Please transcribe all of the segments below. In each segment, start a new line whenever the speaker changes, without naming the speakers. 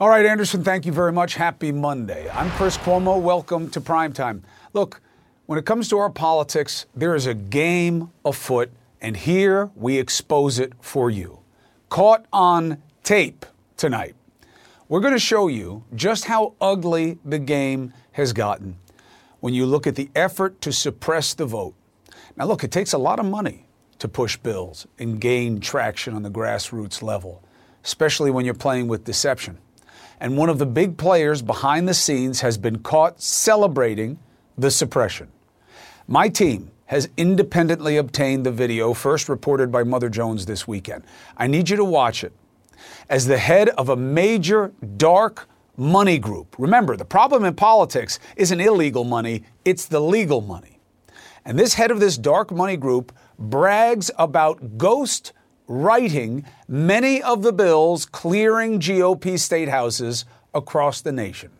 All right, Anderson, thank you very much. Happy Monday. I'm Chris Cuomo. Welcome to Primetime. Look, when it comes to our politics, there is a game afoot, and here we expose it for you. Caught on tape tonight. We're going to show you just how ugly the game has gotten when you look at the effort to suppress the vote. Now, look, it takes a lot of money to push bills and gain traction on the grassroots level, especially when you're playing with deception and one of the big players behind the scenes has been caught celebrating the suppression. My team has independently obtained the video first reported by Mother Jones this weekend. I need you to watch it. As the head of a major dark money group, remember, the problem in politics isn't illegal money, it's the legal money. And this head of this dark money group brags about ghost writing many of the bills clearing GOP state houses across the nation.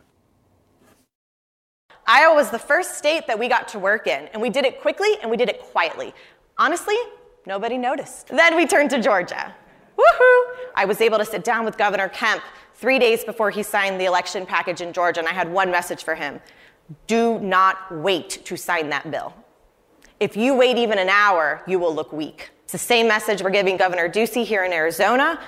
Iowa was the first state that we got to work in, and we did it quickly and we did it quietly. Honestly, nobody noticed. Then we turned to Georgia. Woohoo! I was able to sit down with Governor Kemp three days before he signed the election package in Georgia, and I had one message for him do not wait to sign that bill. If you wait even an hour, you will look weak. It's the same message we're giving Governor Ducey here in Arizona,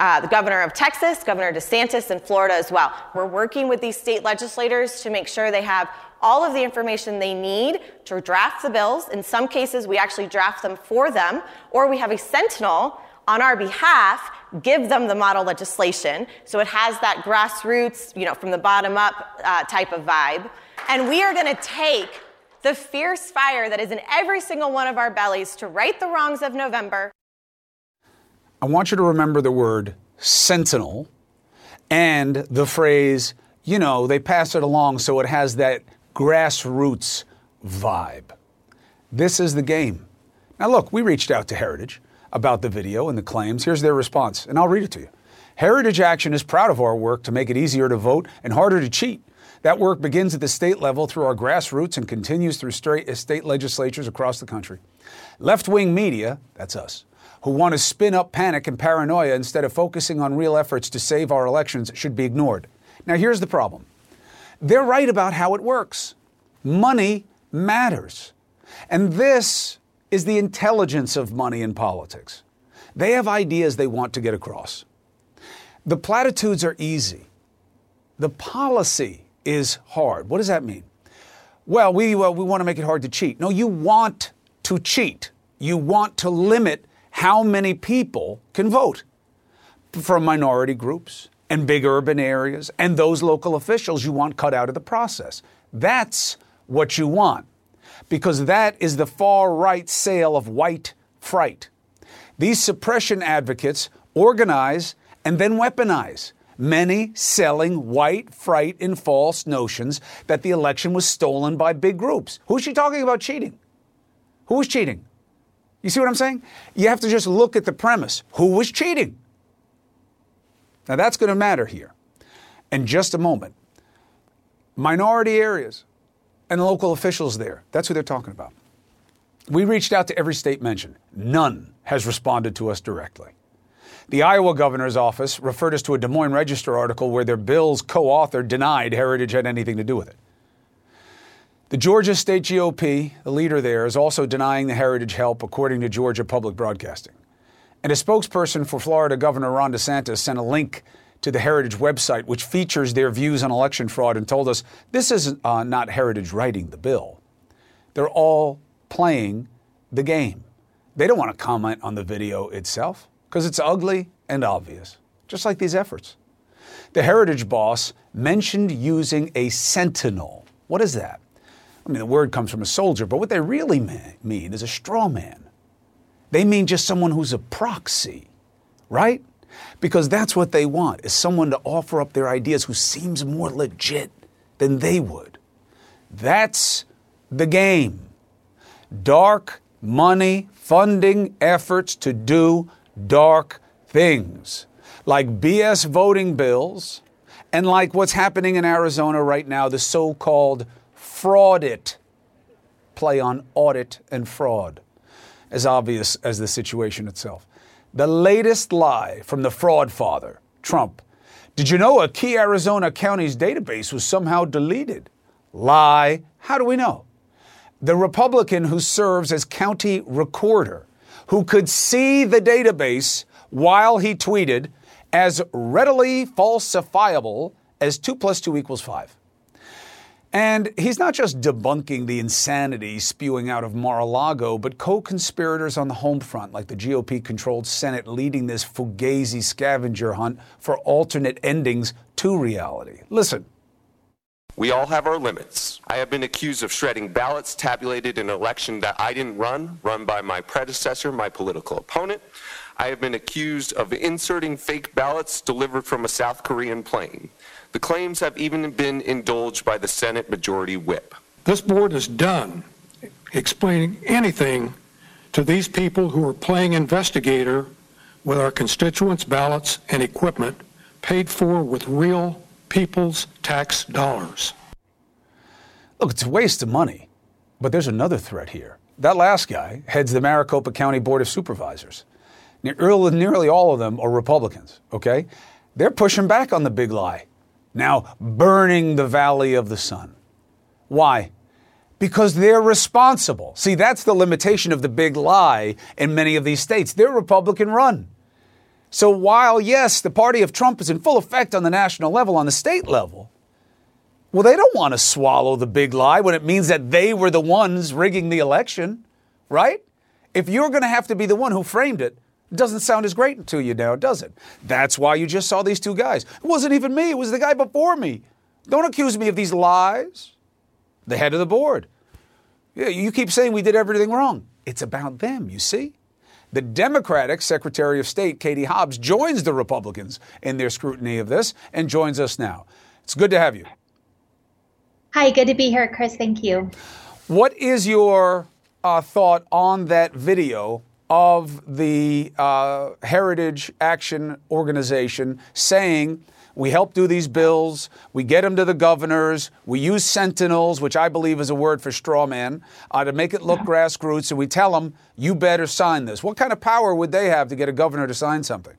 uh, the governor of Texas, Governor DeSantis in Florida as well. We're working with these state legislators to make sure they have all of the information they need to draft the bills. In some cases, we actually draft them for them, or we have a sentinel on our behalf give them the model legislation. So it has that grassroots, you know, from the bottom up uh, type of vibe. And we are going to take the fierce fire that is in every single one of our bellies to right the wrongs of November.
I want you to remember the word sentinel and the phrase, you know, they pass it along so it has that grassroots vibe. This is the game. Now, look, we reached out to Heritage about the video and the claims. Here's their response, and I'll read it to you. Heritage Action is proud of our work to make it easier to vote and harder to cheat. That work begins at the state level through our grassroots and continues through state uh, legislatures across the country. Left wing media, that's us, who want to spin up panic and paranoia instead of focusing on real efforts to save our elections should be ignored. Now, here's the problem they're right about how it works. Money matters. And this is the intelligence of money in politics. They have ideas they want to get across. The platitudes are easy. The policy is hard. What does that mean? Well, we, uh, we want to make it hard to cheat. No, you want to cheat. You want to limit how many people can vote from minority groups and big urban areas and those local officials you want cut out of the process. That's what you want because that is the far right sale of white fright. These suppression advocates organize and then weaponize many selling white fright and false notions that the election was stolen by big groups. Who's she talking about cheating? Who was cheating? You see what I'm saying? You have to just look at the premise. Who was cheating? Now that's going to matter here. In just a moment, minority areas and local officials there, that's who they're talking about. We reached out to every state mentioned. None has responded to us directly. The Iowa governor's office referred us to a Des Moines Register article where their bill's co author denied Heritage had anything to do with it. The Georgia State GOP, the leader there, is also denying the Heritage help, according to Georgia Public Broadcasting. And a spokesperson for Florida Governor Ron DeSantis sent a link to the Heritage website, which features their views on election fraud, and told us this is uh, not Heritage writing the bill. They're all playing the game. They don't want to comment on the video itself because it's ugly and obvious, just like these efforts. The Heritage boss mentioned using a sentinel. What is that? I mean, the word comes from a soldier, but what they really mean is a straw man. They mean just someone who's a proxy, right? Because that's what they want, is someone to offer up their ideas who seems more legit than they would. That's the game. Dark money funding efforts to do dark things, like BS voting bills and like what's happening in Arizona right now, the so called fraudit play on audit and fraud, as obvious as the situation itself. The latest lie from the fraud father, Trump, Did you know a key Arizona county's database was somehow deleted? Lie. How do we know? The Republican who serves as county recorder, who could see the database while he tweeted as readily falsifiable as 2 plus 2 equals 5. And he's not just debunking the insanity spewing out of Mar a Lago, but co conspirators on the home front, like the GOP controlled Senate, leading this fugazi scavenger hunt for alternate endings to reality. Listen.
We all have our limits. I have been accused of shredding ballots tabulated in an election that I didn't run, run by my predecessor, my political opponent. I have been accused of inserting fake ballots delivered from a South Korean plane. The claims have even been indulged by the Senate Majority Whip.
This board is done explaining anything to these people who are playing investigator with our constituents' ballots and equipment paid for with real people's tax dollars.
Look, it's a waste of money, but there's another threat here. That last guy heads the Maricopa County Board of Supervisors. Nearly all of them are Republicans, okay? They're pushing back on the big lie now burning the valley of the sun. Why? Because they're responsible. See, that's the limitation of the big lie in many of these states. They're Republican run. So while, yes, the party of Trump is in full effect on the national level, on the state level, well, they don't want to swallow the big lie when it means that they were the ones rigging the election, right? If you're going to have to be the one who framed it, it doesn't sound as great to you now, does it? That's why you just saw these two guys. It wasn't even me, it was the guy before me. Don't accuse me of these lies. The head of the board. Yeah, you keep saying we did everything wrong. It's about them, you see? The Democratic Secretary of State, Katie Hobbs, joins the Republicans in their scrutiny of this and joins us now. It's good to have you.
Hi, good to be here, Chris. Thank you.
What is your uh, thought on that video of the uh, Heritage Action Organization saying, we help do these bills. We get them to the governors. We use sentinels, which I believe is a word for straw man, uh, to make it look grassroots. And we tell them, you better sign this. What kind of power would they have to get a governor to sign something?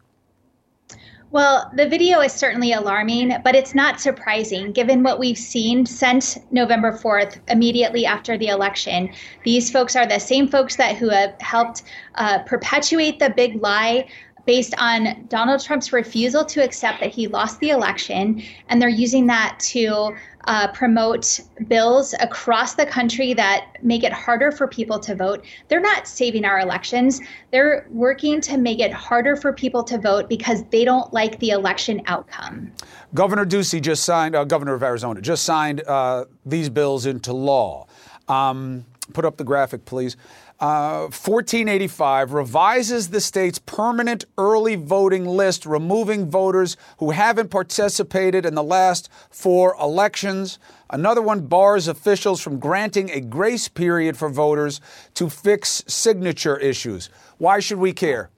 Well, the video is certainly alarming, but it's not surprising given what we've seen since November 4th, immediately after the election. These folks are the same folks that who have helped uh, perpetuate the big lie based on Donald Trump's refusal to accept that he lost the election, and they're using that to uh, promote bills across the country that make it harder for people to vote. They're not saving our elections. They're working to make it harder for people to vote because they don't like the election outcome.
Governor Ducey just signed, uh, Governor of Arizona, just signed uh, these bills into law. Um, put up the graphic, please. 1485 uh, revises the state's permanent early voting list, removing voters who haven't participated in the last four elections. Another one bars officials from granting a grace period for voters to fix signature issues. Why should we care?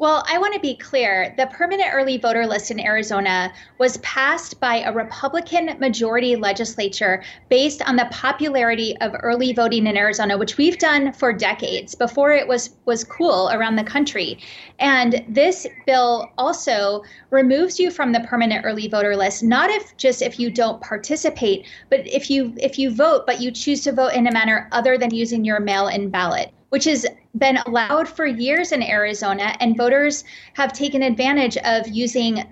Well, I want to be clear. The permanent early voter list in Arizona was passed by a Republican majority legislature based on the popularity of early voting in Arizona, which we've done for decades before it was was cool around the country. And this bill also removes you from the permanent early voter list, not if just if you don't participate, but if you if you vote but you choose to vote in a manner other than using your mail-in ballot which has been allowed for years in Arizona, and voters have taken advantage of using uh,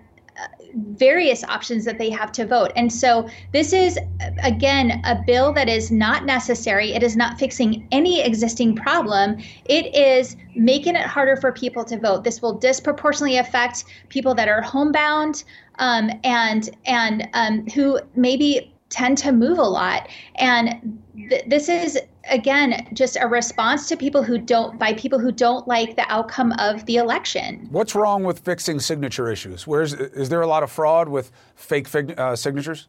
various options that they have to vote. And so this is, again, a bill that is not necessary. It is not fixing any existing problem. It is making it harder for people to vote. This will disproportionately affect people that are homebound um, and and um, who maybe tend to move a lot. And th- this is again just a response to people who don't by people who don't like the outcome of the election.
What's wrong with fixing signature issues? Where's is there a lot of fraud with fake fig, uh, signatures?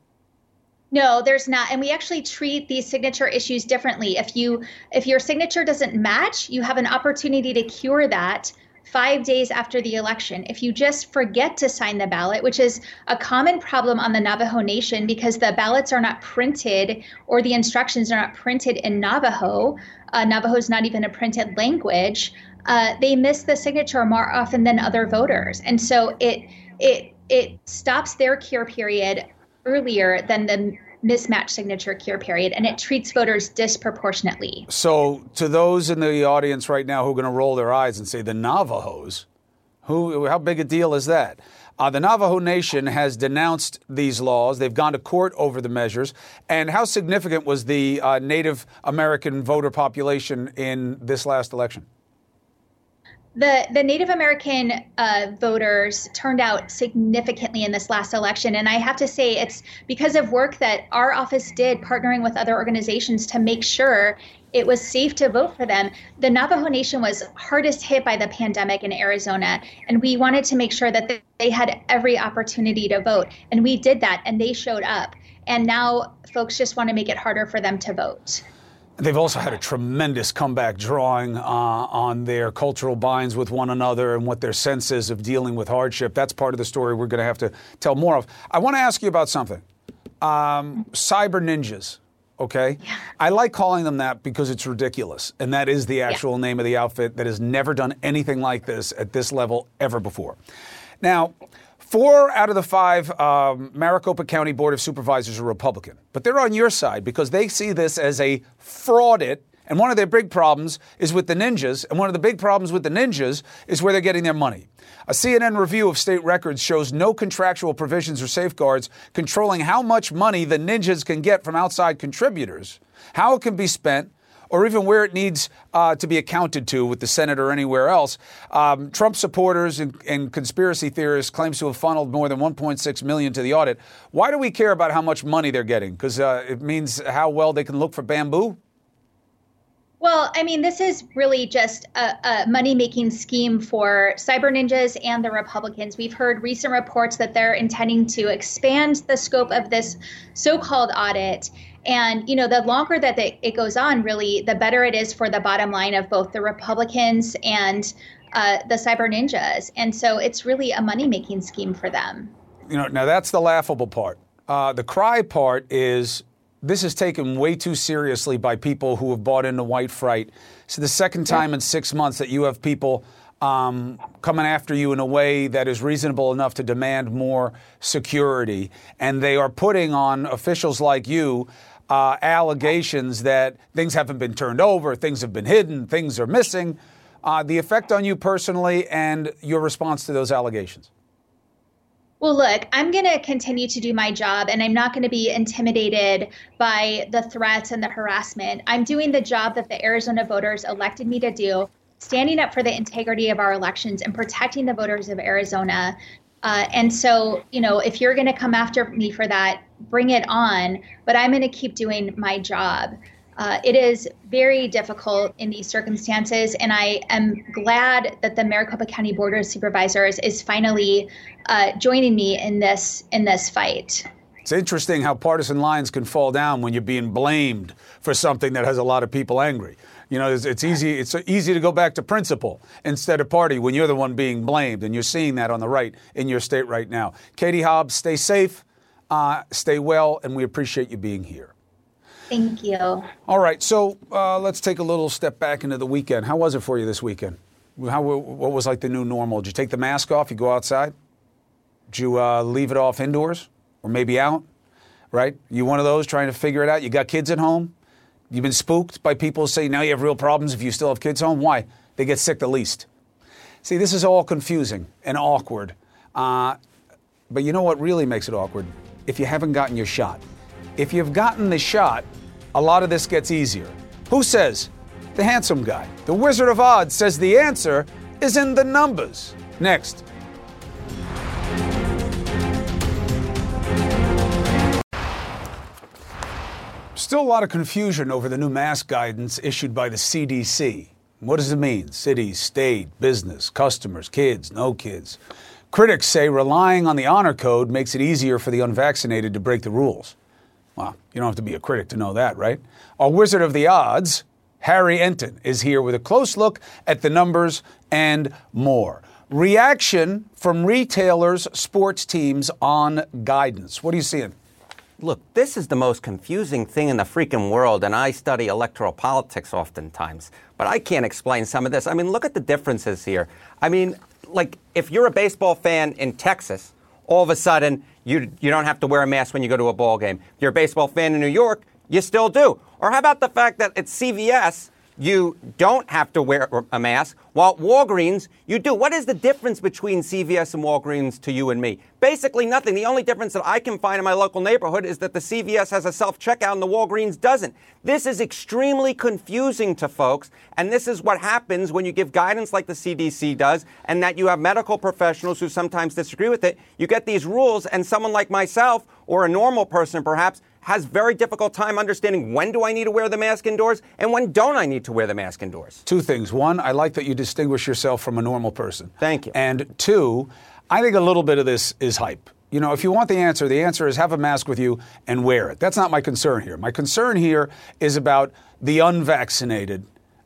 No, there's not. And we actually treat these signature issues differently. If you if your signature doesn't match, you have an opportunity to cure that five days after the election. If you just forget to sign the ballot, which is a common problem on the Navajo Nation because the ballots are not printed or the instructions are not printed in Navajo, uh, Navajo is not even a printed language. Uh, they miss the signature more often than other voters, and so it it it stops their cure period earlier than the mismatch signature cure period, and it treats voters disproportionately.
So, to those in the audience right now who are going to roll their eyes and say the Navajos, who, how big a deal is that? Uh, the Navajo Nation has denounced these laws. They've gone to court over the measures. And how significant was the uh, Native American voter population in this last election?
The, the Native American uh, voters turned out significantly in this last election. And I have to say, it's because of work that our office did partnering with other organizations to make sure it was safe to vote for them. The Navajo Nation was hardest hit by the pandemic in Arizona, and we wanted to make sure that they had every opportunity to vote. And we did that, and they showed up. And now folks just want to make it harder for them to vote.
They've also had a tremendous comeback drawing uh, on their cultural binds with one another and what their sense is of dealing with hardship. That's part of the story we're going to have to tell more of. I want to ask you about something um, cyber ninjas okay? Yeah. I like calling them that because it's ridiculous. And that is the actual yeah. name of the outfit that has never done anything like this at this level ever before. Now, four out of the five um, Maricopa County Board of Supervisors are Republican, but they're on your side because they see this as a fraudit and one of their big problems is with the ninjas. And one of the big problems with the ninjas is where they're getting their money. A CNN review of state records shows no contractual provisions or safeguards controlling how much money the ninjas can get from outside contributors, how it can be spent, or even where it needs uh, to be accounted to with the Senate or anywhere else. Um, Trump supporters and, and, conspiracy theorists claims to have funneled more than 1.6 million to the audit. Why do we care about how much money they're getting? Because uh, it means how well they can look for bamboo.
Well, I mean, this is really just a, a money making scheme for cyber ninjas and the Republicans. We've heard recent reports that they're intending to expand the scope of this so called audit. And, you know, the longer that it goes on, really, the better it is for the bottom line of both the Republicans and uh, the cyber ninjas. And so it's really a money making scheme for them.
You know, now that's the laughable part. Uh, the cry part is this is taken way too seriously by people who have bought into white fright. It's the second time in six months that you have people um, coming after you in a way that is reasonable enough to demand more security. And they are putting on officials like you uh, allegations that things haven't been turned over, things have been hidden, things are missing. Uh, the effect on you personally and your response to those allegations.
Well, look, I'm going to continue to do my job and I'm not going to be intimidated by the threats and the harassment. I'm doing the job that the Arizona voters elected me to do, standing up for the integrity of our elections and protecting the voters of Arizona. Uh, and so, you know, if you're going to come after me for that, bring it on, but I'm going to keep doing my job. Uh, it is very difficult in these circumstances, and I am glad that the Maricopa County Board of Supervisors is finally uh, joining me in this in this fight.
It's interesting how partisan lines can fall down when you're being blamed for something that has a lot of people angry. You know, it's, it's, easy. It's easy to go back to principle instead of party when you're the one being blamed, and you're seeing that on the right in your state right now. Katie Hobbs, stay safe, uh, stay well, and we appreciate you being here.
Thank you.
All right, so uh, let's take a little step back into the weekend. How was it for you this weekend? How, what was like the new normal? Did you take the mask off? You go outside? Did you uh, leave it off indoors or maybe out? Right? You one of those trying to figure it out? You got kids at home? You've been spooked by people saying now you have real problems if you still have kids home? Why? They get sick the least. See, this is all confusing and awkward. Uh, but you know what really makes it awkward? If you haven't gotten your shot. If you've gotten the shot, a lot of this gets easier. Who says? The handsome guy. The Wizard of Odds says the answer is in the numbers. Next. Still a lot of confusion over the new mask guidance issued by the CDC. What does it mean? Cities, state, business, customers, kids, no kids. Critics say relying on the honor code makes it easier for the unvaccinated to break the rules. Well, you don't have to be a critic to know that, right? Our wizard of the odds, Harry Enten, is here with a close look at the numbers and more. Reaction from retailers, sports teams on guidance. What are you seeing?
Look, this is the most confusing thing in the freaking world, and I study electoral politics oftentimes, but I can't explain some of this. I mean, look at the differences here. I mean, like, if you're a baseball fan in Texas, all of a sudden you, you don't have to wear a mask when you go to a ball game. If you're a baseball fan in New York, you still do. Or how about the fact that at CVS, you don't have to wear a mask, while Walgreens, you do. What is the difference between CVS and Walgreens to you and me? Basically, nothing. The only difference that I can find in my local neighborhood is that the CVS has a self checkout and the Walgreens doesn't. This is extremely confusing to folks, and this is what happens when you give guidance like the CDC does, and that you have medical professionals who sometimes disagree with it. You get these rules, and someone like myself, or a normal person perhaps, has very difficult time understanding when do I need to wear the mask indoors and when don't I need to wear the mask indoors.
Two things. One, I like that you distinguish yourself from a normal person.
Thank you.
And two, I think a little bit of this is hype. You know, if you want the answer, the answer is have a mask with you and wear it. That's not my concern here. My concern here is about the unvaccinated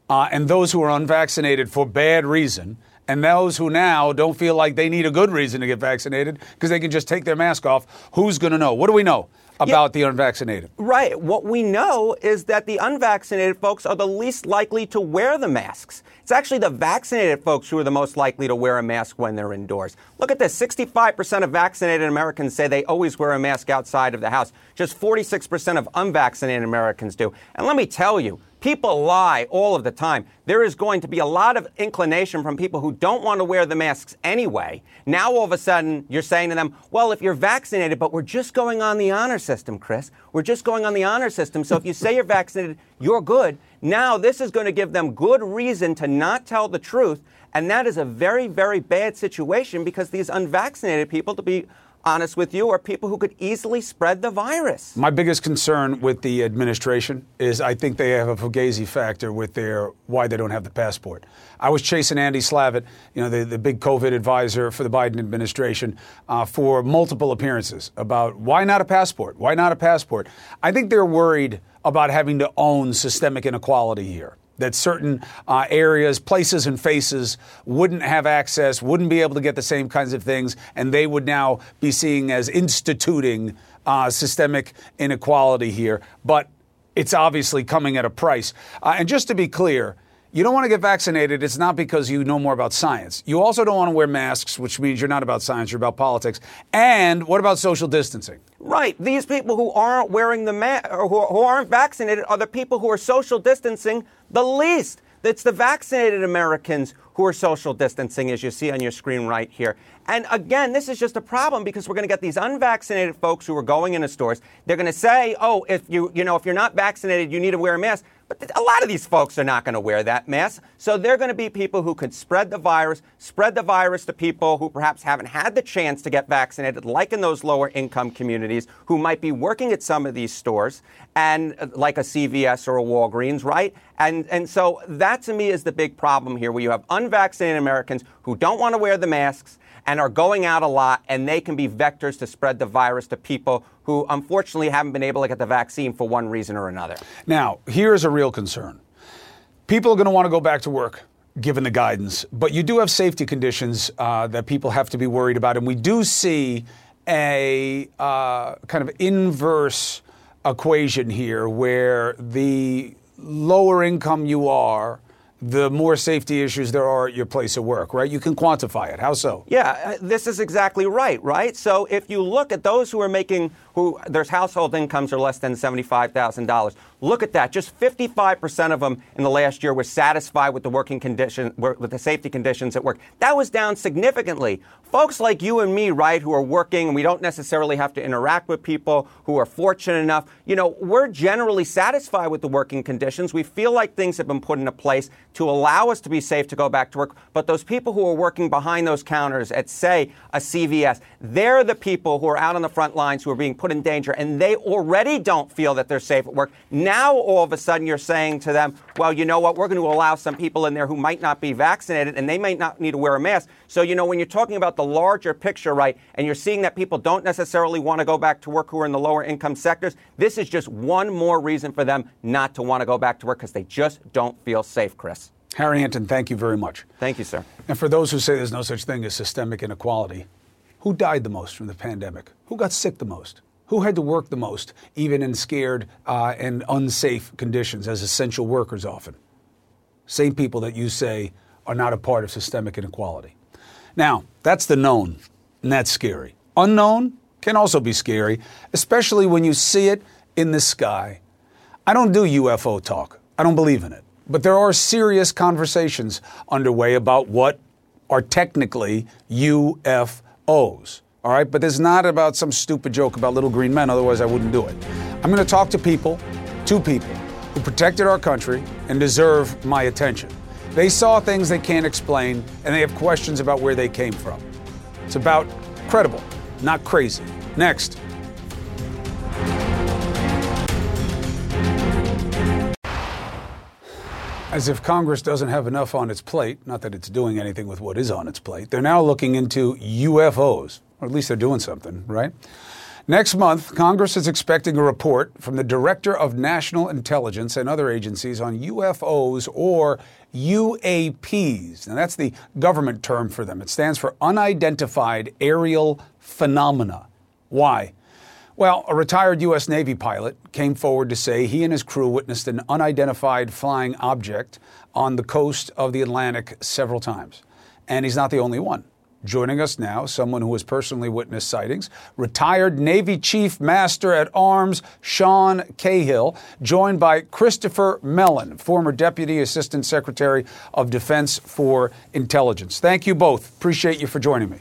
uh, and those who are unvaccinated for bad reason and those who now don't feel like they need a good reason to get vaccinated because they can just take their mask off. Who's going to know? What do we know? About yeah. the unvaccinated.
Right. What we know is that the unvaccinated folks are the least likely to wear the masks. It's actually the vaccinated folks who are the most likely to wear a mask when they're indoors. Look at this 65% of vaccinated Americans say they always wear a mask outside of the house. Just 46% of unvaccinated Americans do. And let me tell you, People lie all of the time. There is going to be a lot of inclination from people who don't want to wear the masks anyway. Now, all of a sudden, you're saying to them, well, if you're vaccinated, but we're just going on the honor system, Chris. We're just going on the honor system. So if you say you're vaccinated, you're good. Now, this is going to give them good reason to not tell the truth. And that is a very, very bad situation because these unvaccinated people, to be honest with you, are people who could easily spread the virus.
My biggest concern with the administration is I think they have a fugazi factor with their why they don't have the passport. I was chasing Andy Slavitt, you know, the, the big COVID advisor for the Biden administration, uh, for multiple appearances about why not a passport? Why not a passport? I think they're worried about having to own systemic inequality here that certain uh, areas, places, and faces wouldn't have access, wouldn't be able to get the same kinds of things, and they would now be seeing as instituting uh, systemic inequality here. But it's obviously coming at a price. Uh, and just to be clear, you don't want to get vaccinated, it's not because you know more about science. You also don't want to wear masks, which means you're not about science, you're about politics. And what about social distancing?
Right. These people who aren't wearing the mask or who, who aren't vaccinated are the people who are social distancing the least. It's the vaccinated Americans who are social distancing, as you see on your screen right here. And again, this is just a problem because we're going to get these unvaccinated folks who are going into stores. They're going to say, "Oh, if you you know if you're not vaccinated, you need to wear a mask." But a lot of these folks are not going to wear that mask. So they're going to be people who could spread the virus, spread the virus to people who perhaps haven't had the chance to get vaccinated, like in those lower income communities, who might be working at some of these stores, and uh, like a CVS or a Walgreens, right? And, and so that to me is the big problem here, where you have unvaccinated Americans who don't want to wear the masks and are going out a lot, and they can be vectors to spread the virus to people who unfortunately haven't been able to get the vaccine for one reason or another.
Now, here's a real concern people are going to want to go back to work. Given the guidance, but you do have safety conditions uh, that people have to be worried about, and we do see a uh, kind of inverse equation here where the lower income you are, the more safety issues there are at your place of work, right? You can quantify it. How so?
Yeah, uh, this is exactly right, right? So if you look at those who are making, who their household incomes are less than $75,000, Look at that. Just 55% of them in the last year were satisfied with the working condition, with the safety conditions at work. That was down significantly. Folks like you and me, right, who are working we don't necessarily have to interact with people who are fortunate enough, you know, we're generally satisfied with the working conditions. We feel like things have been put into place to allow us to be safe to go back to work. But those people who are working behind those counters at, say, a CVS, they're the people who are out on the front lines who are being put in danger and they already don't feel that they're safe at work. Now all of a sudden you're saying to them, well, you know what, we're going to allow some people in there who might not be vaccinated and they might not need to wear a mask. So, you know, when you're talking about the larger picture, right, and you're seeing that people don't necessarily want to go back to work who are in the lower income sectors, this is just one more reason for them not to want to go back to work because they just don't feel safe, Chris.
Harry Enten, thank you very much.
Thank you, sir.
And for those who say there's no such thing as systemic inequality, who died the most from the pandemic? Who got sick the most? Who had to work the most, even in scared uh, and unsafe conditions, as essential workers often? Same people that you say are not a part of systemic inequality. Now, that's the known, and that's scary. Unknown can also be scary, especially when you see it in the sky. I don't do UFO talk, I don't believe in it. But there are serious conversations underway about what are technically UFOs. All right, but this is not about some stupid joke about little green men, otherwise, I wouldn't do it. I'm going to talk to people, two people, who protected our country and deserve my attention. They saw things they can't explain, and they have questions about where they came from. It's about credible, not crazy. Next. As if Congress doesn't have enough on its plate, not that it's doing anything with what is on its plate, they're now looking into UFOs, or at least they're doing something, right? Next month, Congress is expecting a report from the Director of National Intelligence and other agencies on UFOs or UAPs. Now, that's the government term for them. It stands for Unidentified Aerial Phenomena. Why? Well, a retired U.S. Navy pilot came forward to say he and his crew witnessed an unidentified flying object on the coast of the Atlantic several times. And he's not the only one. Joining us now, someone who has personally witnessed sightings, retired Navy Chief Master at Arms Sean Cahill, joined by Christopher Mellon, former Deputy Assistant Secretary of Defense for Intelligence. Thank you both. Appreciate you for joining me.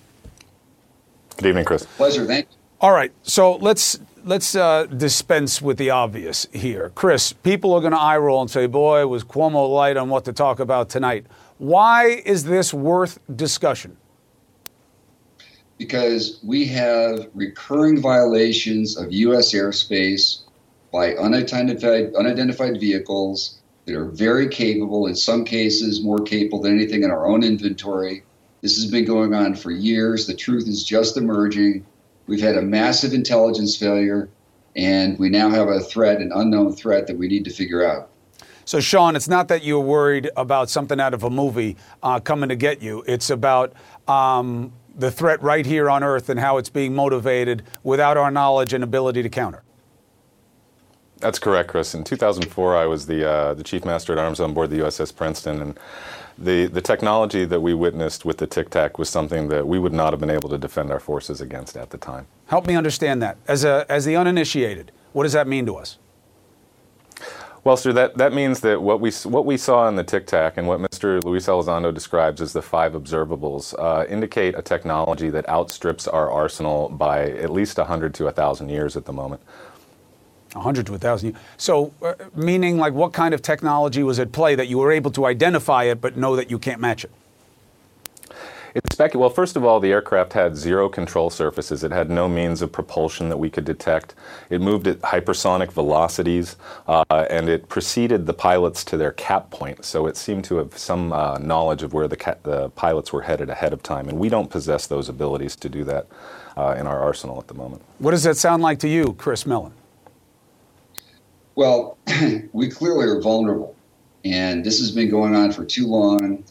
Good evening, Chris.
Pleasure. Thank you.
All right, so let's let's uh, dispense with the obvious here. Chris, people are going to eye roll and say, "Boy, was Cuomo light on what to talk about tonight." Why is this worth discussion?
Because we have recurring violations of U.S. airspace by unidentified unidentified vehicles that are very capable. In some cases, more capable than anything in our own inventory. This has been going on for years. The truth is just emerging. We've had a massive intelligence failure, and we now have a threat, an unknown threat that we need to figure out.
So, Sean, it's not that you're worried about something out of a movie uh, coming to get you. It's about um, the threat right here on Earth and how it's being motivated without our knowledge and ability to counter.
That's correct, Chris. In 2004, I was the uh, the chief master at arms on board the USS Princeton, and the the technology that we witnessed with the Tic Tac was something that we would not have been able to defend our forces against at the time.
Help me understand that. As a as the uninitiated, what does that mean to us?
Well, sir, that, that means that what we, what we saw in the Tic Tac and what Mr. Luis Elizondo describes as the five observables uh, indicate a technology that outstrips our arsenal by at least 100 to 1,000 years at the moment.
100 to 1,000. So, uh, meaning like what kind of technology was at play that you were able to identify it but know that you can't match it?
It's spec- well, first of all, the aircraft had zero control surfaces. It had no means of propulsion that we could detect. It moved at hypersonic velocities, uh, and it preceded the pilots to their cap point. So it seemed to have some uh, knowledge of where the, ca- the, pilots were headed ahead of time, and we don't possess those abilities to do that uh, in our arsenal at the moment.
What does that sound like to you, Chris Mellon?
Well, we clearly are vulnerable, and this has been going on for too long.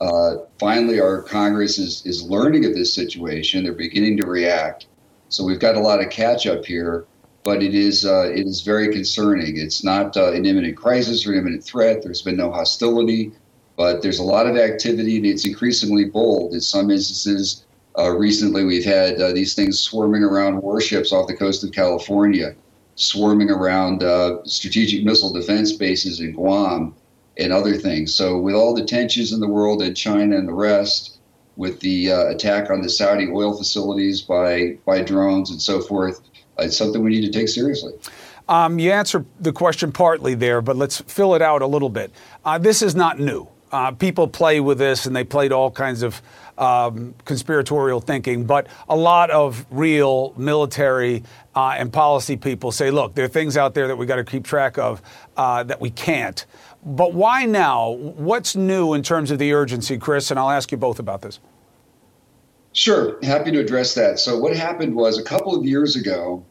Uh, finally, our Congress is, is learning of this situation. They're beginning to react. So we've got a lot of catch up here, but it is uh, it is very concerning. It's not uh, an imminent crisis or an imminent threat. There's been no hostility, but there's a lot of activity, and it's increasingly bold. In some instances, uh, recently we've had uh, these things swarming around warships off the coast of California, swarming around uh, strategic missile defense bases in Guam and other things. So, with all the tensions in the world and China and the rest, with the uh, attack on the Saudi oil facilities by by drones and so forth, it's something we need to take seriously.
Um, you answered the question partly there, but let's fill it out a little bit. Uh, this is not new. Uh, people play with this, and they played all kinds of um, conspiratorial thinking. But a lot of real military uh, and policy people say, look, there are things out there that we got to keep track of uh, that we can't. But why now? What's new in terms of the urgency, Chris? And I'll ask you both about this.
Sure, happy to address that. So, what happened was a couple of years ago,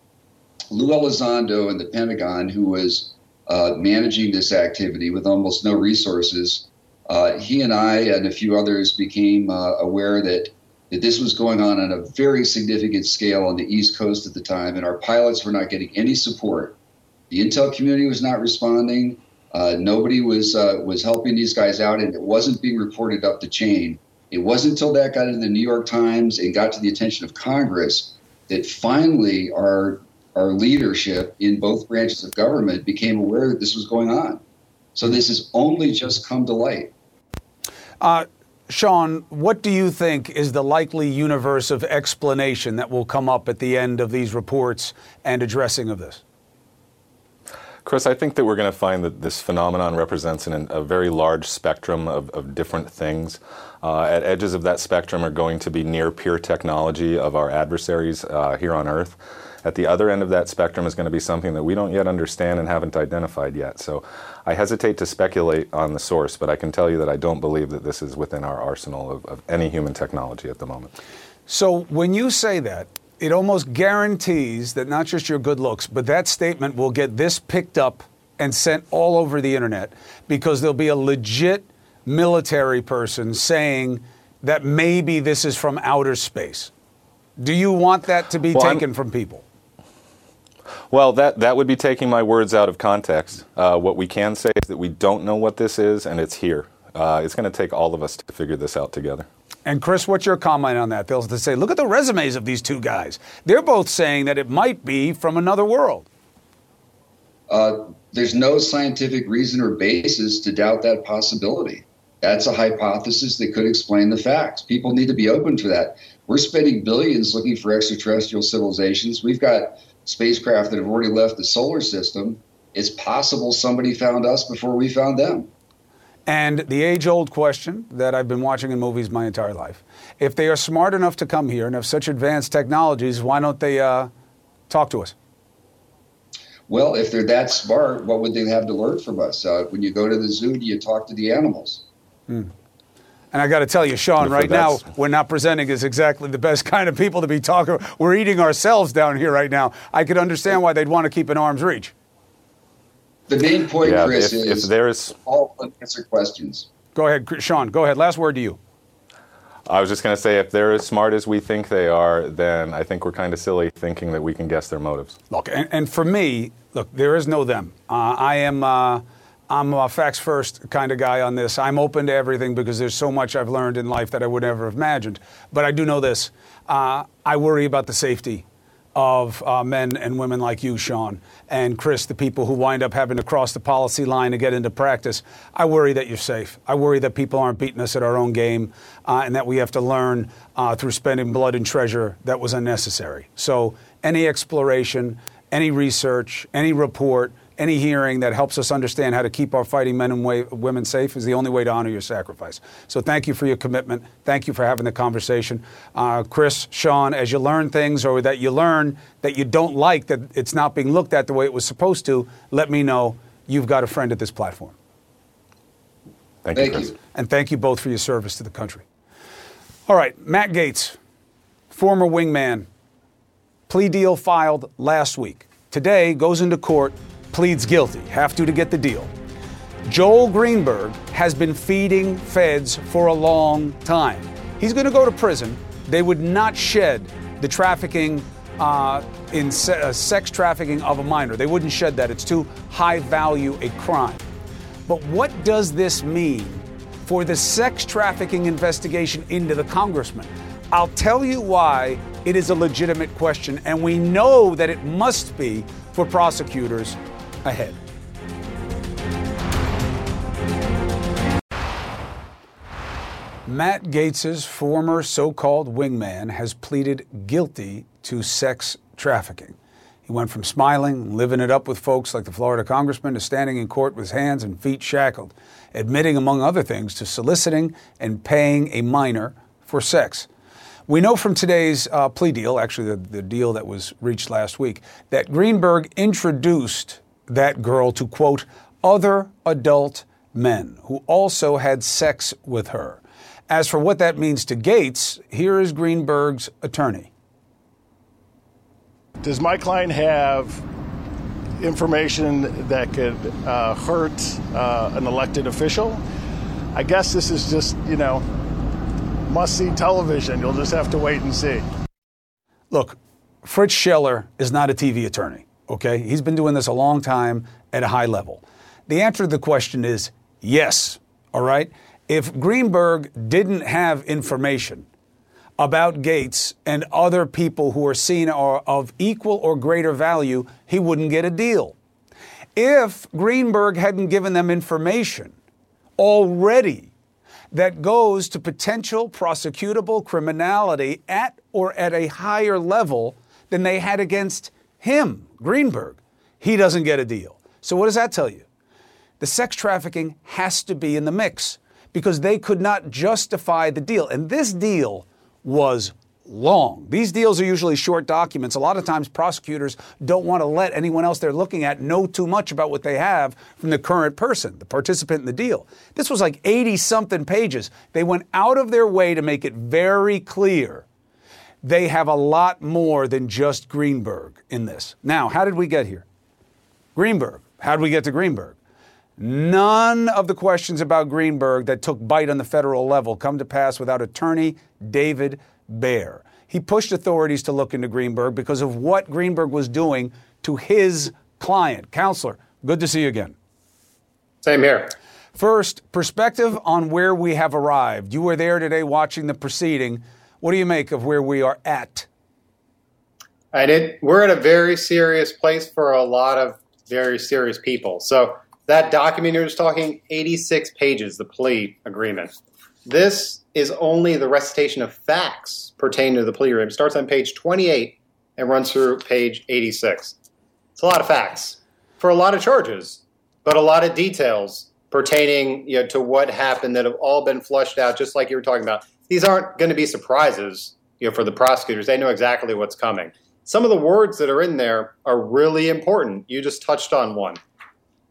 Lou Elizondo and the Pentagon, who was uh, managing this activity with almost no resources, uh, he and I and a few others became uh, aware that that this was going on on a very significant scale on the East Coast at the time, and our pilots were not getting any support. The intel community was not responding. Uh, nobody was uh, was helping these guys out, and it wasn't being reported up the chain. It wasn't until that got into the New York Times and got to the attention of Congress that finally our our leadership in both branches of government became aware that this was going on. So this has only just come to light.
Uh, Sean, what do you think is the likely universe of explanation that will come up at the end of these reports and addressing of this?
Chris, I think that we're going to find that this phenomenon represents an, a very large spectrum of, of different things. Uh, at edges of that spectrum are going to be near peer technology of our adversaries uh, here on Earth. At the other end of that spectrum is going to be something that we don't yet understand and haven't identified yet. So I hesitate to speculate on the source, but I can tell you that I don't believe that this is within our arsenal of, of any human technology at the moment.
So when you say that, it almost guarantees that not just your good looks, but that statement will get this picked up and sent all over the internet because there'll be a legit military person saying that maybe this is from outer space. Do you want that to be well, taken I'm, from people?
Well, that, that would be taking my words out of context. Uh, what we can say is that we don't know what this is, and it's here. Uh, it's going to take all of us to figure this out together.
And Chris, what's your comment on that? They'll say, look at the resumes of these two guys. They're both saying that it might be from another world.
Uh, there's no scientific reason or basis to doubt that possibility. That's a hypothesis that could explain the facts. People need to be open to that. We're spending billions looking for extraterrestrial civilizations. We've got spacecraft that have already left the solar system. It's possible somebody found us before we found them.
And the age old question that I've been watching in movies my entire life if they are smart enough to come here and have such advanced technologies, why don't they uh, talk to us?
Well, if they're that smart, what would they have to learn from us? Uh, when you go to the zoo, do you talk to the animals? Hmm.
And I got to tell you, Sean, right now, we're not presenting as exactly the best kind of people to be talking. We're eating ourselves down here right now. I could understand why they'd want to keep an arm's reach.
The main point, yeah, Chris, if, is if there's all unanswered questions.
Go ahead, Sean. Go ahead. Last word to you.
I was just going to say, if they're as smart as we think they are, then I think we're kind of silly thinking that we can guess their motives.
Look, and, and for me, look, there is no them. Uh, I am. Uh, I'm a facts first kind of guy on this. I'm open to everything because there's so much I've learned in life that I would never have imagined. But I do know this: uh, I worry about the safety of uh, men and women like you, Sean, and Chris, the people who wind up having to cross the policy line to get into practice. I worry that you're safe. I worry that people aren't beating us at our own game uh, and that we have to learn uh, through spending blood and treasure that was unnecessary. So, any exploration, any research, any report, any hearing that helps us understand how to keep our fighting men and way, women safe is the only way to honor your sacrifice. So thank you for your commitment. Thank you for having the conversation. Uh, Chris, Sean, as you learn things or that you learn that you don't like that it's not being looked at the way it was supposed to, let me know. You've got a friend at this platform.
Thank, thank you, Chris. You.
And thank you both for your service to the country. All right, Matt Gaetz, former wingman, plea deal filed last week. Today goes into court pleads guilty, have to to get the deal. Joel Greenberg has been feeding feds for a long time. He's going to go to prison. They would not shed the trafficking uh, in se- uh, sex trafficking of a minor. They wouldn't shed that. It's too high value a crime. But what does this mean for the sex trafficking investigation into the congressman? I'll tell you why it is a legitimate question, and we know that it must be for prosecutors ahead. Matt Gaetz's former so called wingman has pleaded guilty to sex trafficking. He went from smiling, living it up with folks like the Florida congressman, to standing in court with his hands and feet shackled, admitting, among other things, to soliciting and paying a minor for sex. We know from today's uh, plea deal, actually, the, the deal that was reached last week, that Greenberg introduced that girl to, quote, other adult men who also had sex with her. As for what that means to Gaetz, here is Greenberg's attorney.
Does my client have information that could uh, hurt uh, an elected official? I guess this is just, you know, must see television. You'll just have to wait and see.
Look, Fritz Scheller is not a TV attorney okay? He's been doing this a long time at a high level. The answer to the question is yes, all right? If Greenberg didn't have information about Gaetz and other people who are seen are of equal or greater value, he wouldn't get a deal. If Greenberg hadn't given them information already that goes to potential prosecutable criminality at or at a higher level than they had against him, Greenberg, he doesn't get a deal. So, what does that tell you? The sex trafficking has to be in the mix because they could not justify the deal. And this deal was long. These deals are usually short documents. A lot of times, prosecutors don't want to let anyone else they're looking at know too much about what they have from the current person, the participant in the deal. This was like 80 something pages. They went out of their way to make it very clear they have a lot more than just Greenberg in this. Now, how did we get here? Greenberg. How did we get to Greenberg? None of the questions about Greenberg that took bite on the federal level come to pass without attorney David Bear. He pushed authorities to look into Greenberg because of what Greenberg was doing to his client. Counselor, good to see you again.
Same here.
First, perspective on where we have arrived. You were there today watching the proceeding. What do you make of where we are at?
And we're at a very serious place for a lot of very serious people. So that document you're just talking, 86 pages, the plea agreement. This is only the recitation of facts pertaining to the plea agreement. It starts on page 28 and runs through page 86. It's a lot of facts for a lot of charges, but a lot of details pertaining you know, to what happened that have all been flushed out, just like you were talking about. These aren't going to be surprises you know, for the prosecutors. They know exactly what's coming. Some of the words that are in there are really important. You just touched on one.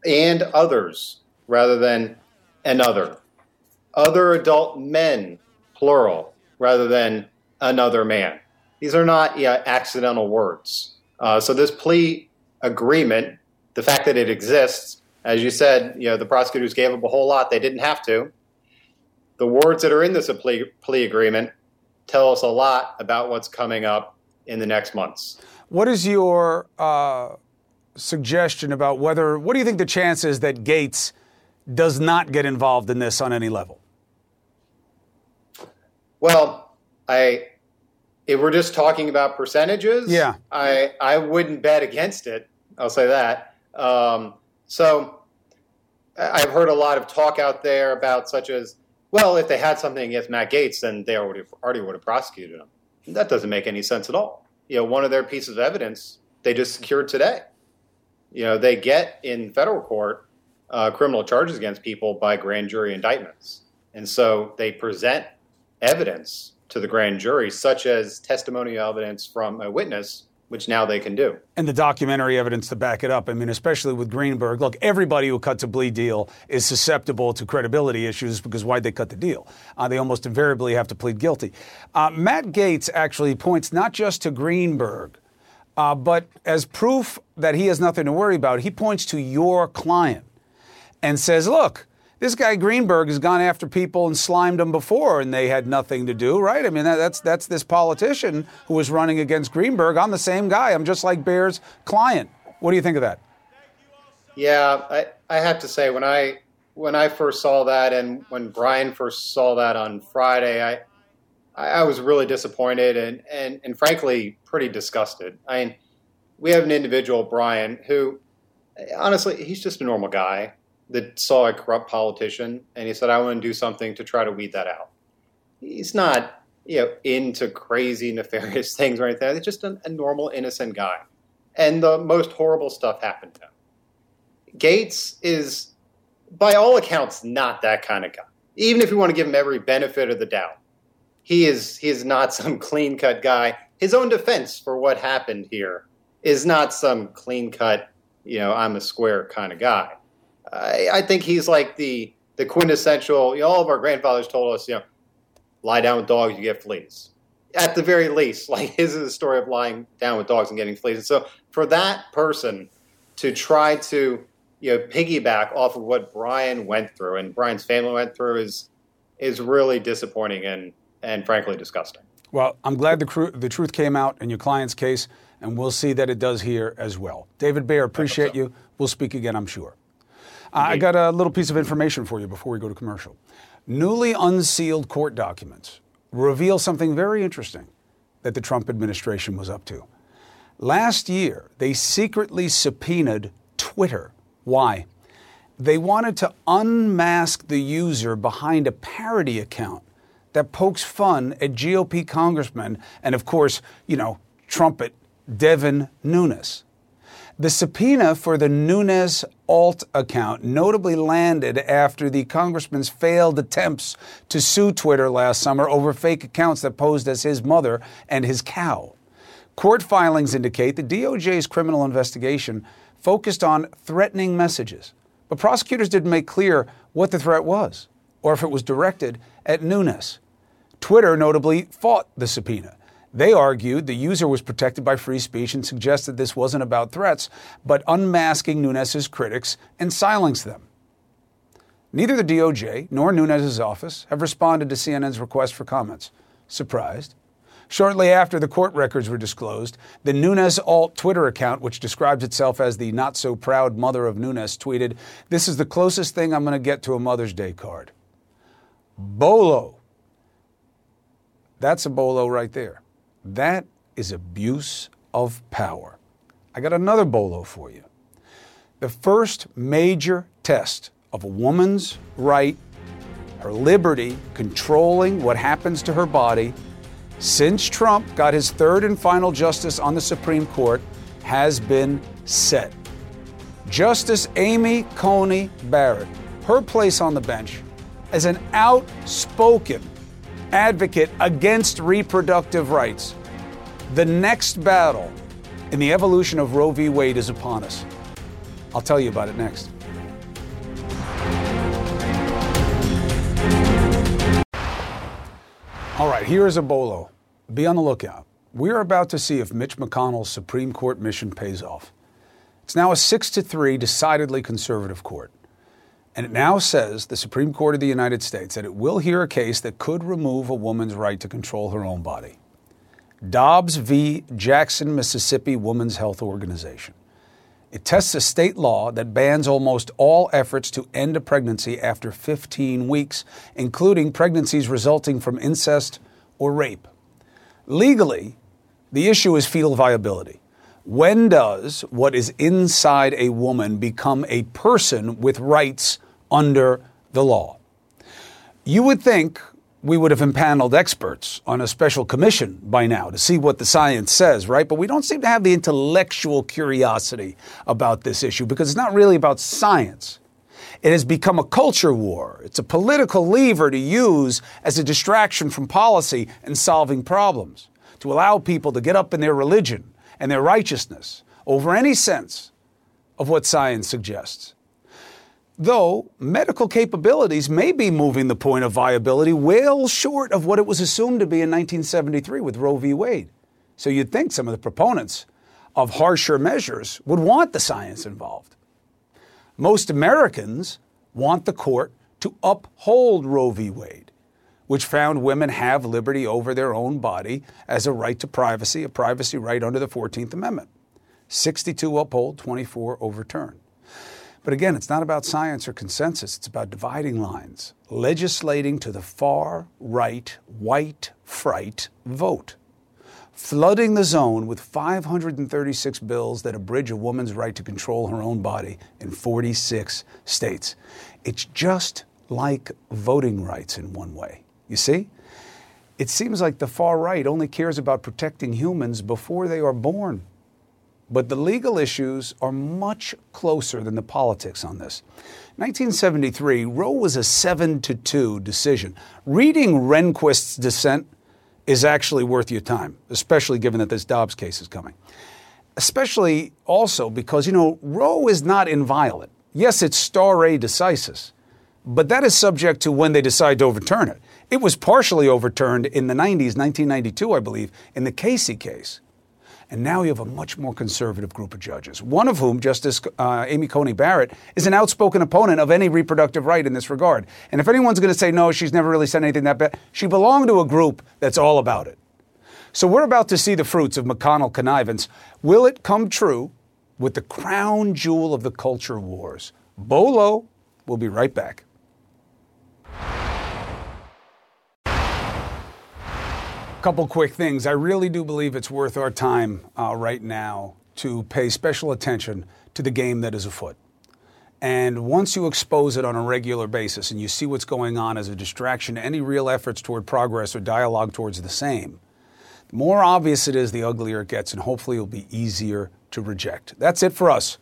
And others rather than another. Other adult men, plural, rather than another man. These are not accidental words. Uh, so this plea agreement, the fact that it exists, as you said, you know, the prosecutors gave up a whole lot. They didn't have to. The words that are in this plea, plea agreement tell us a lot about what's coming up in the next months.
What is your uh, suggestion about whether, what do you think the chances that Gaetz does not get involved in this on any level?
Well, I, if we're just talking about percentages,
yeah,
I, I wouldn't bet against it. I'll say that. Um, so I've heard a lot of talk out there about such as, well, if they had something against Matt Gaetz, then they already, already would have prosecuted him. That doesn't make any sense at all. You know, one of their pieces of evidence they just secured today. You know, they get in federal court uh, criminal charges against people by grand jury indictments. And so they present evidence to the grand jury, such as testimonial evidence from a witness, which now they can do.
And the documentary evidence to back it up. I mean, especially with Greenberg. Look, everybody who cuts a plea deal is susceptible to credibility issues because why'd they cut the deal? Uh, they almost invariably have to plead guilty. Uh, Matt Gaetz actually points not just to Greenberg, uh, but as proof that he has nothing to worry about, he points to your client and says, look, this guy Greenberg has gone after people and slimed them before, and they had nothing to do, right? I mean, that, that's that's this politician who was running against Greenberg. I'm the same guy. I'm just like Bear's client. What do you think of that?
Yeah, I, I have to say when I when I first saw that, and when Brian first saw that on Friday, I I was really disappointed and and and frankly pretty disgusted. I mean, we have an individual, Brian, who honestly he's just a normal guy that saw a corrupt politician and he said, I want to do something to try to weed that out. He's not, you know, into crazy, nefarious things or anything. He's just a, a normal, innocent guy. And the most horrible stuff happened to him. Gaetz is, by all accounts, not that kind of guy. Even if you want to give him every benefit of the doubt, he is he is not some clean cut guy. His own defense for what happened here is not some clean cut, you know, I'm a square kind of guy. I, I think he's like the the quintessential. You know, all of our grandfathers told us, you know, lie down with dogs, you get fleas. At the very least, like his is a story of lying down with dogs and getting fleas. And so, for that person to try to you know piggyback off of what Brian went through and Brian's family went through is is really disappointing and and frankly disgusting.
Well, I'm glad the, cru- the truth came out in your client's case, and we'll see that it does here as well. David Bear, appreciate so. you. We'll speak again, I'm sure. I got a little piece of information for you before we go to commercial. Newly unsealed court documents reveal something very interesting that the Trump administration was up to. Last year, they secretly subpoenaed Twitter. Why? They wanted to unmask the user behind a parody account that pokes fun at GOP congressmen and, of course, you know, trumpet Devin Nunes. The subpoena for the Nunes alt account notably landed after the congressman's failed attempts to sue Twitter last summer over fake accounts that posed as his mother and his cow. Court filings indicate the DOJ's criminal investigation focused on threatening messages, but prosecutors didn't make clear what the threat was or if it was directed at Nunes. Twitter notably fought the subpoena. They argued the user was protected by free speech and suggested this wasn't about threats, but unmasking Nunes' critics and silencing them. Neither the DOJ nor Nunes' office have responded to CNN's request for comments. Surprised? Shortly after the court records were disclosed, the Nunes alt Twitter account, which describes itself as the not so proud mother of Nunes, tweeted, This is the closest thing I'm going to get to a Mother's Day card. Bolo. That's a bolo right there. That is abuse of power. I got another bolo for you. The first major test of a woman's right, her liberty, controlling what happens to her body, since Trump got his third and final justice on the Supreme Court, has been set. Justice Amy Coney Barrett, her place on the bench as an outspoken advocate against reproductive rights. The next battle in the evolution of Roe v. Wade is upon us. I'll tell you about it next. All right, here is a bolo. Be on the lookout. We're about to see if Mitch McConnell's Supreme Court mission pays off. It's now a 6 to 3 decidedly conservative court. And it now says, the Supreme Court of the United States, that it will hear a case that could remove a woman's right to control her own body. Dobbs v. Jackson, Mississippi Women's Health Organization. It tests a state law that bans almost all efforts to end a pregnancy after 15 weeks, including pregnancies resulting from incest or rape. Legally, the issue is fetal viability. When does what is inside a woman become a person with rights under the law. You would think we would have impaneled experts on a special commission by now to see what the science says, right? But we don't seem to have the intellectual curiosity about this issue because it's not really about science. It has become a culture war. It's a political lever to use as a distraction from policy and solving problems, to allow people to get up in their religion and their righteousness over any sense of what science suggests though medical capabilities may be moving the point of viability well short of what it was assumed to be in 1973 with Roe v. Wade. So you'd think some of the proponents of harsher measures would want the science involved. Most Americans want the court to uphold Roe v. Wade, which found women have liberty over their own body as a right to privacy, a privacy right under the 14th Amendment. 62 uphold, 24 overturn. But again, it's not about science or consensus, it's about dividing lines, legislating to the far right white fright vote, flooding the zone with 536 bills that abridge a woman's right to control her own body in 46 states. It's just like voting rights in one way. You see? It seems like the far right only cares about protecting humans before they are born. But the legal issues are much closer than the politics on this. 1973, Roe was a 7 to 2 decision. Reading Rehnquist's dissent is actually worth your time, especially given that this Dobbs case is coming. Especially also because, you know, Roe is not inviolate. Yes, it's stare decisis, but that is subject to when they decide to overturn it. It was partially overturned in the 90s, 1992, I believe, in the Casey case. And now you have a much more conservative group of judges, one of whom, Justice uh, Amy Coney Barrett, is an outspoken opponent of any reproductive right in this regard. And if anyone's going to say, no, she's never really said anything that bad, she belonged to a group that's all about it. So we're about to see the fruits of McConnell connivance. Will it come true with the crown jewel of the culture wars? Bolo We'll be right back. Couple quick things. I really do believe it's worth our time uh, right now to pay special attention to the game that is afoot. And once you expose it on a regular basis and you see what's going on as a distraction to any real efforts toward progress or dialogue towards the same, the more obvious it is, the uglier it gets, and hopefully it'll be easier to reject. That's it for us.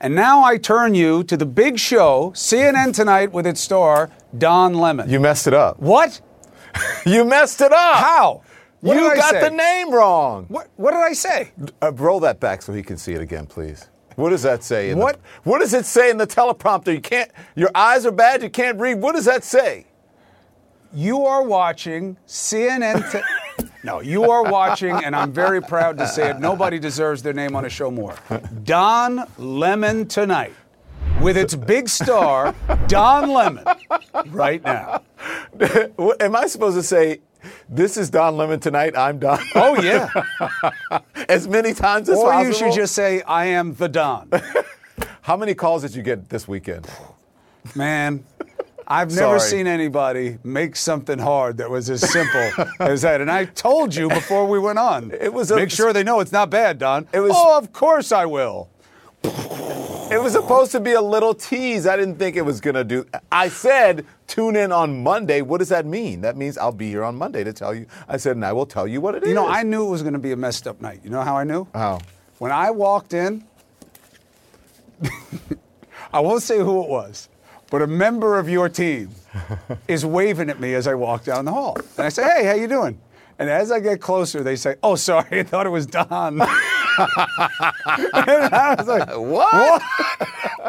And now I turn you to the big show, CNN Tonight, with its star, Don Lemon.
You messed it up.
What?
You messed it up.
How? What
you got the name wrong.
What, what did I say?
Uh, roll that back so he can see it again, please. What does that say? In
What?
The, what does it say in the teleprompter? You can't. Your eyes are bad. You can't read. What does that say?
You are watching CNN. T- no, you are watching, and I'm very proud to say it. Nobody deserves their name on a show more. Don Lemon Tonight, with its big star, Don Lemon, right now.
Am I supposed to say? This is Don Lemon tonight. I'm Don.
Oh, yeah.
as many times as
Or
possible.
you should just say, I am the Don.
How many calls did you get this weekend?
Man, I've never
Sorry.
seen anybody make something hard that was as simple as that. And I told you before we went on.
It was a-
Make sure they know it's not bad, Don.
It was-
Oh, of course I will.
It was supposed to be a little tease. I didn't think it was going to do. I said, tune in on Monday. What does that mean? That means I'll be here on Monday to tell you. I said, and I will tell you what it is.
You know, I knew it was going to be a messed up night. You know how I knew?
How?
When I walked in, I won't say who it was, but a member of your team is waving at me as I walk down the hall. And I say, hey, how you doing? And as I get closer, they say, oh, sorry, I thought it was Don. And I was like,
What?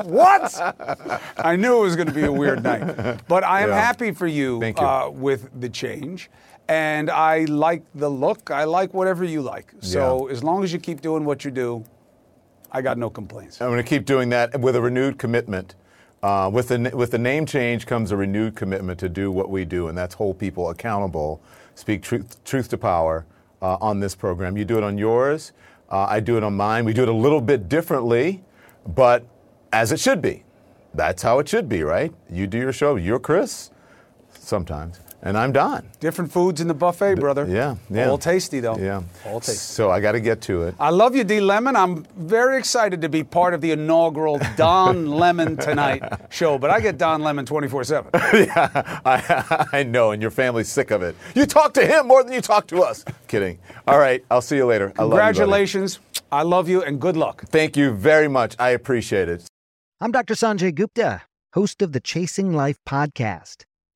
what? I knew it was going to be a weird night. But I am
Yeah.
happy for you,
you.
Uh, with the change. And I like the look. I like whatever you like. So
Yeah.
as long as you keep doing what you do, I got no complaints.
I'm going to keep doing that with a renewed commitment. Uh, with, the, with the name change comes a renewed commitment to do what we do, and that's hold people accountable, speak truth, truth to power uh, on this program. You do it on yours, uh, I do it on mine. We do it a little bit differently, but as it should be. That's how it should be, right? You do your show. You're Chris, sometimes, and I'm Don.
Different foods in the buffet, brother.
Yeah, yeah.
All tasty, though.
Yeah.
All tasty.
So I got to get to it.
I love you, D. Lemon. I'm very excited to be part of the inaugural Don Lemon Tonight show, but I get Don Lemon 24 7.
yeah, I, I know, and your family's sick of it. You talk to him more than you talk to us. Kidding. All right, I'll see you later. I love you.
Congratulations. I love you and good luck.
Thank you very much. I appreciate it.
I'm Dr. Sanjay Gupta, host of the Chasing Life podcast.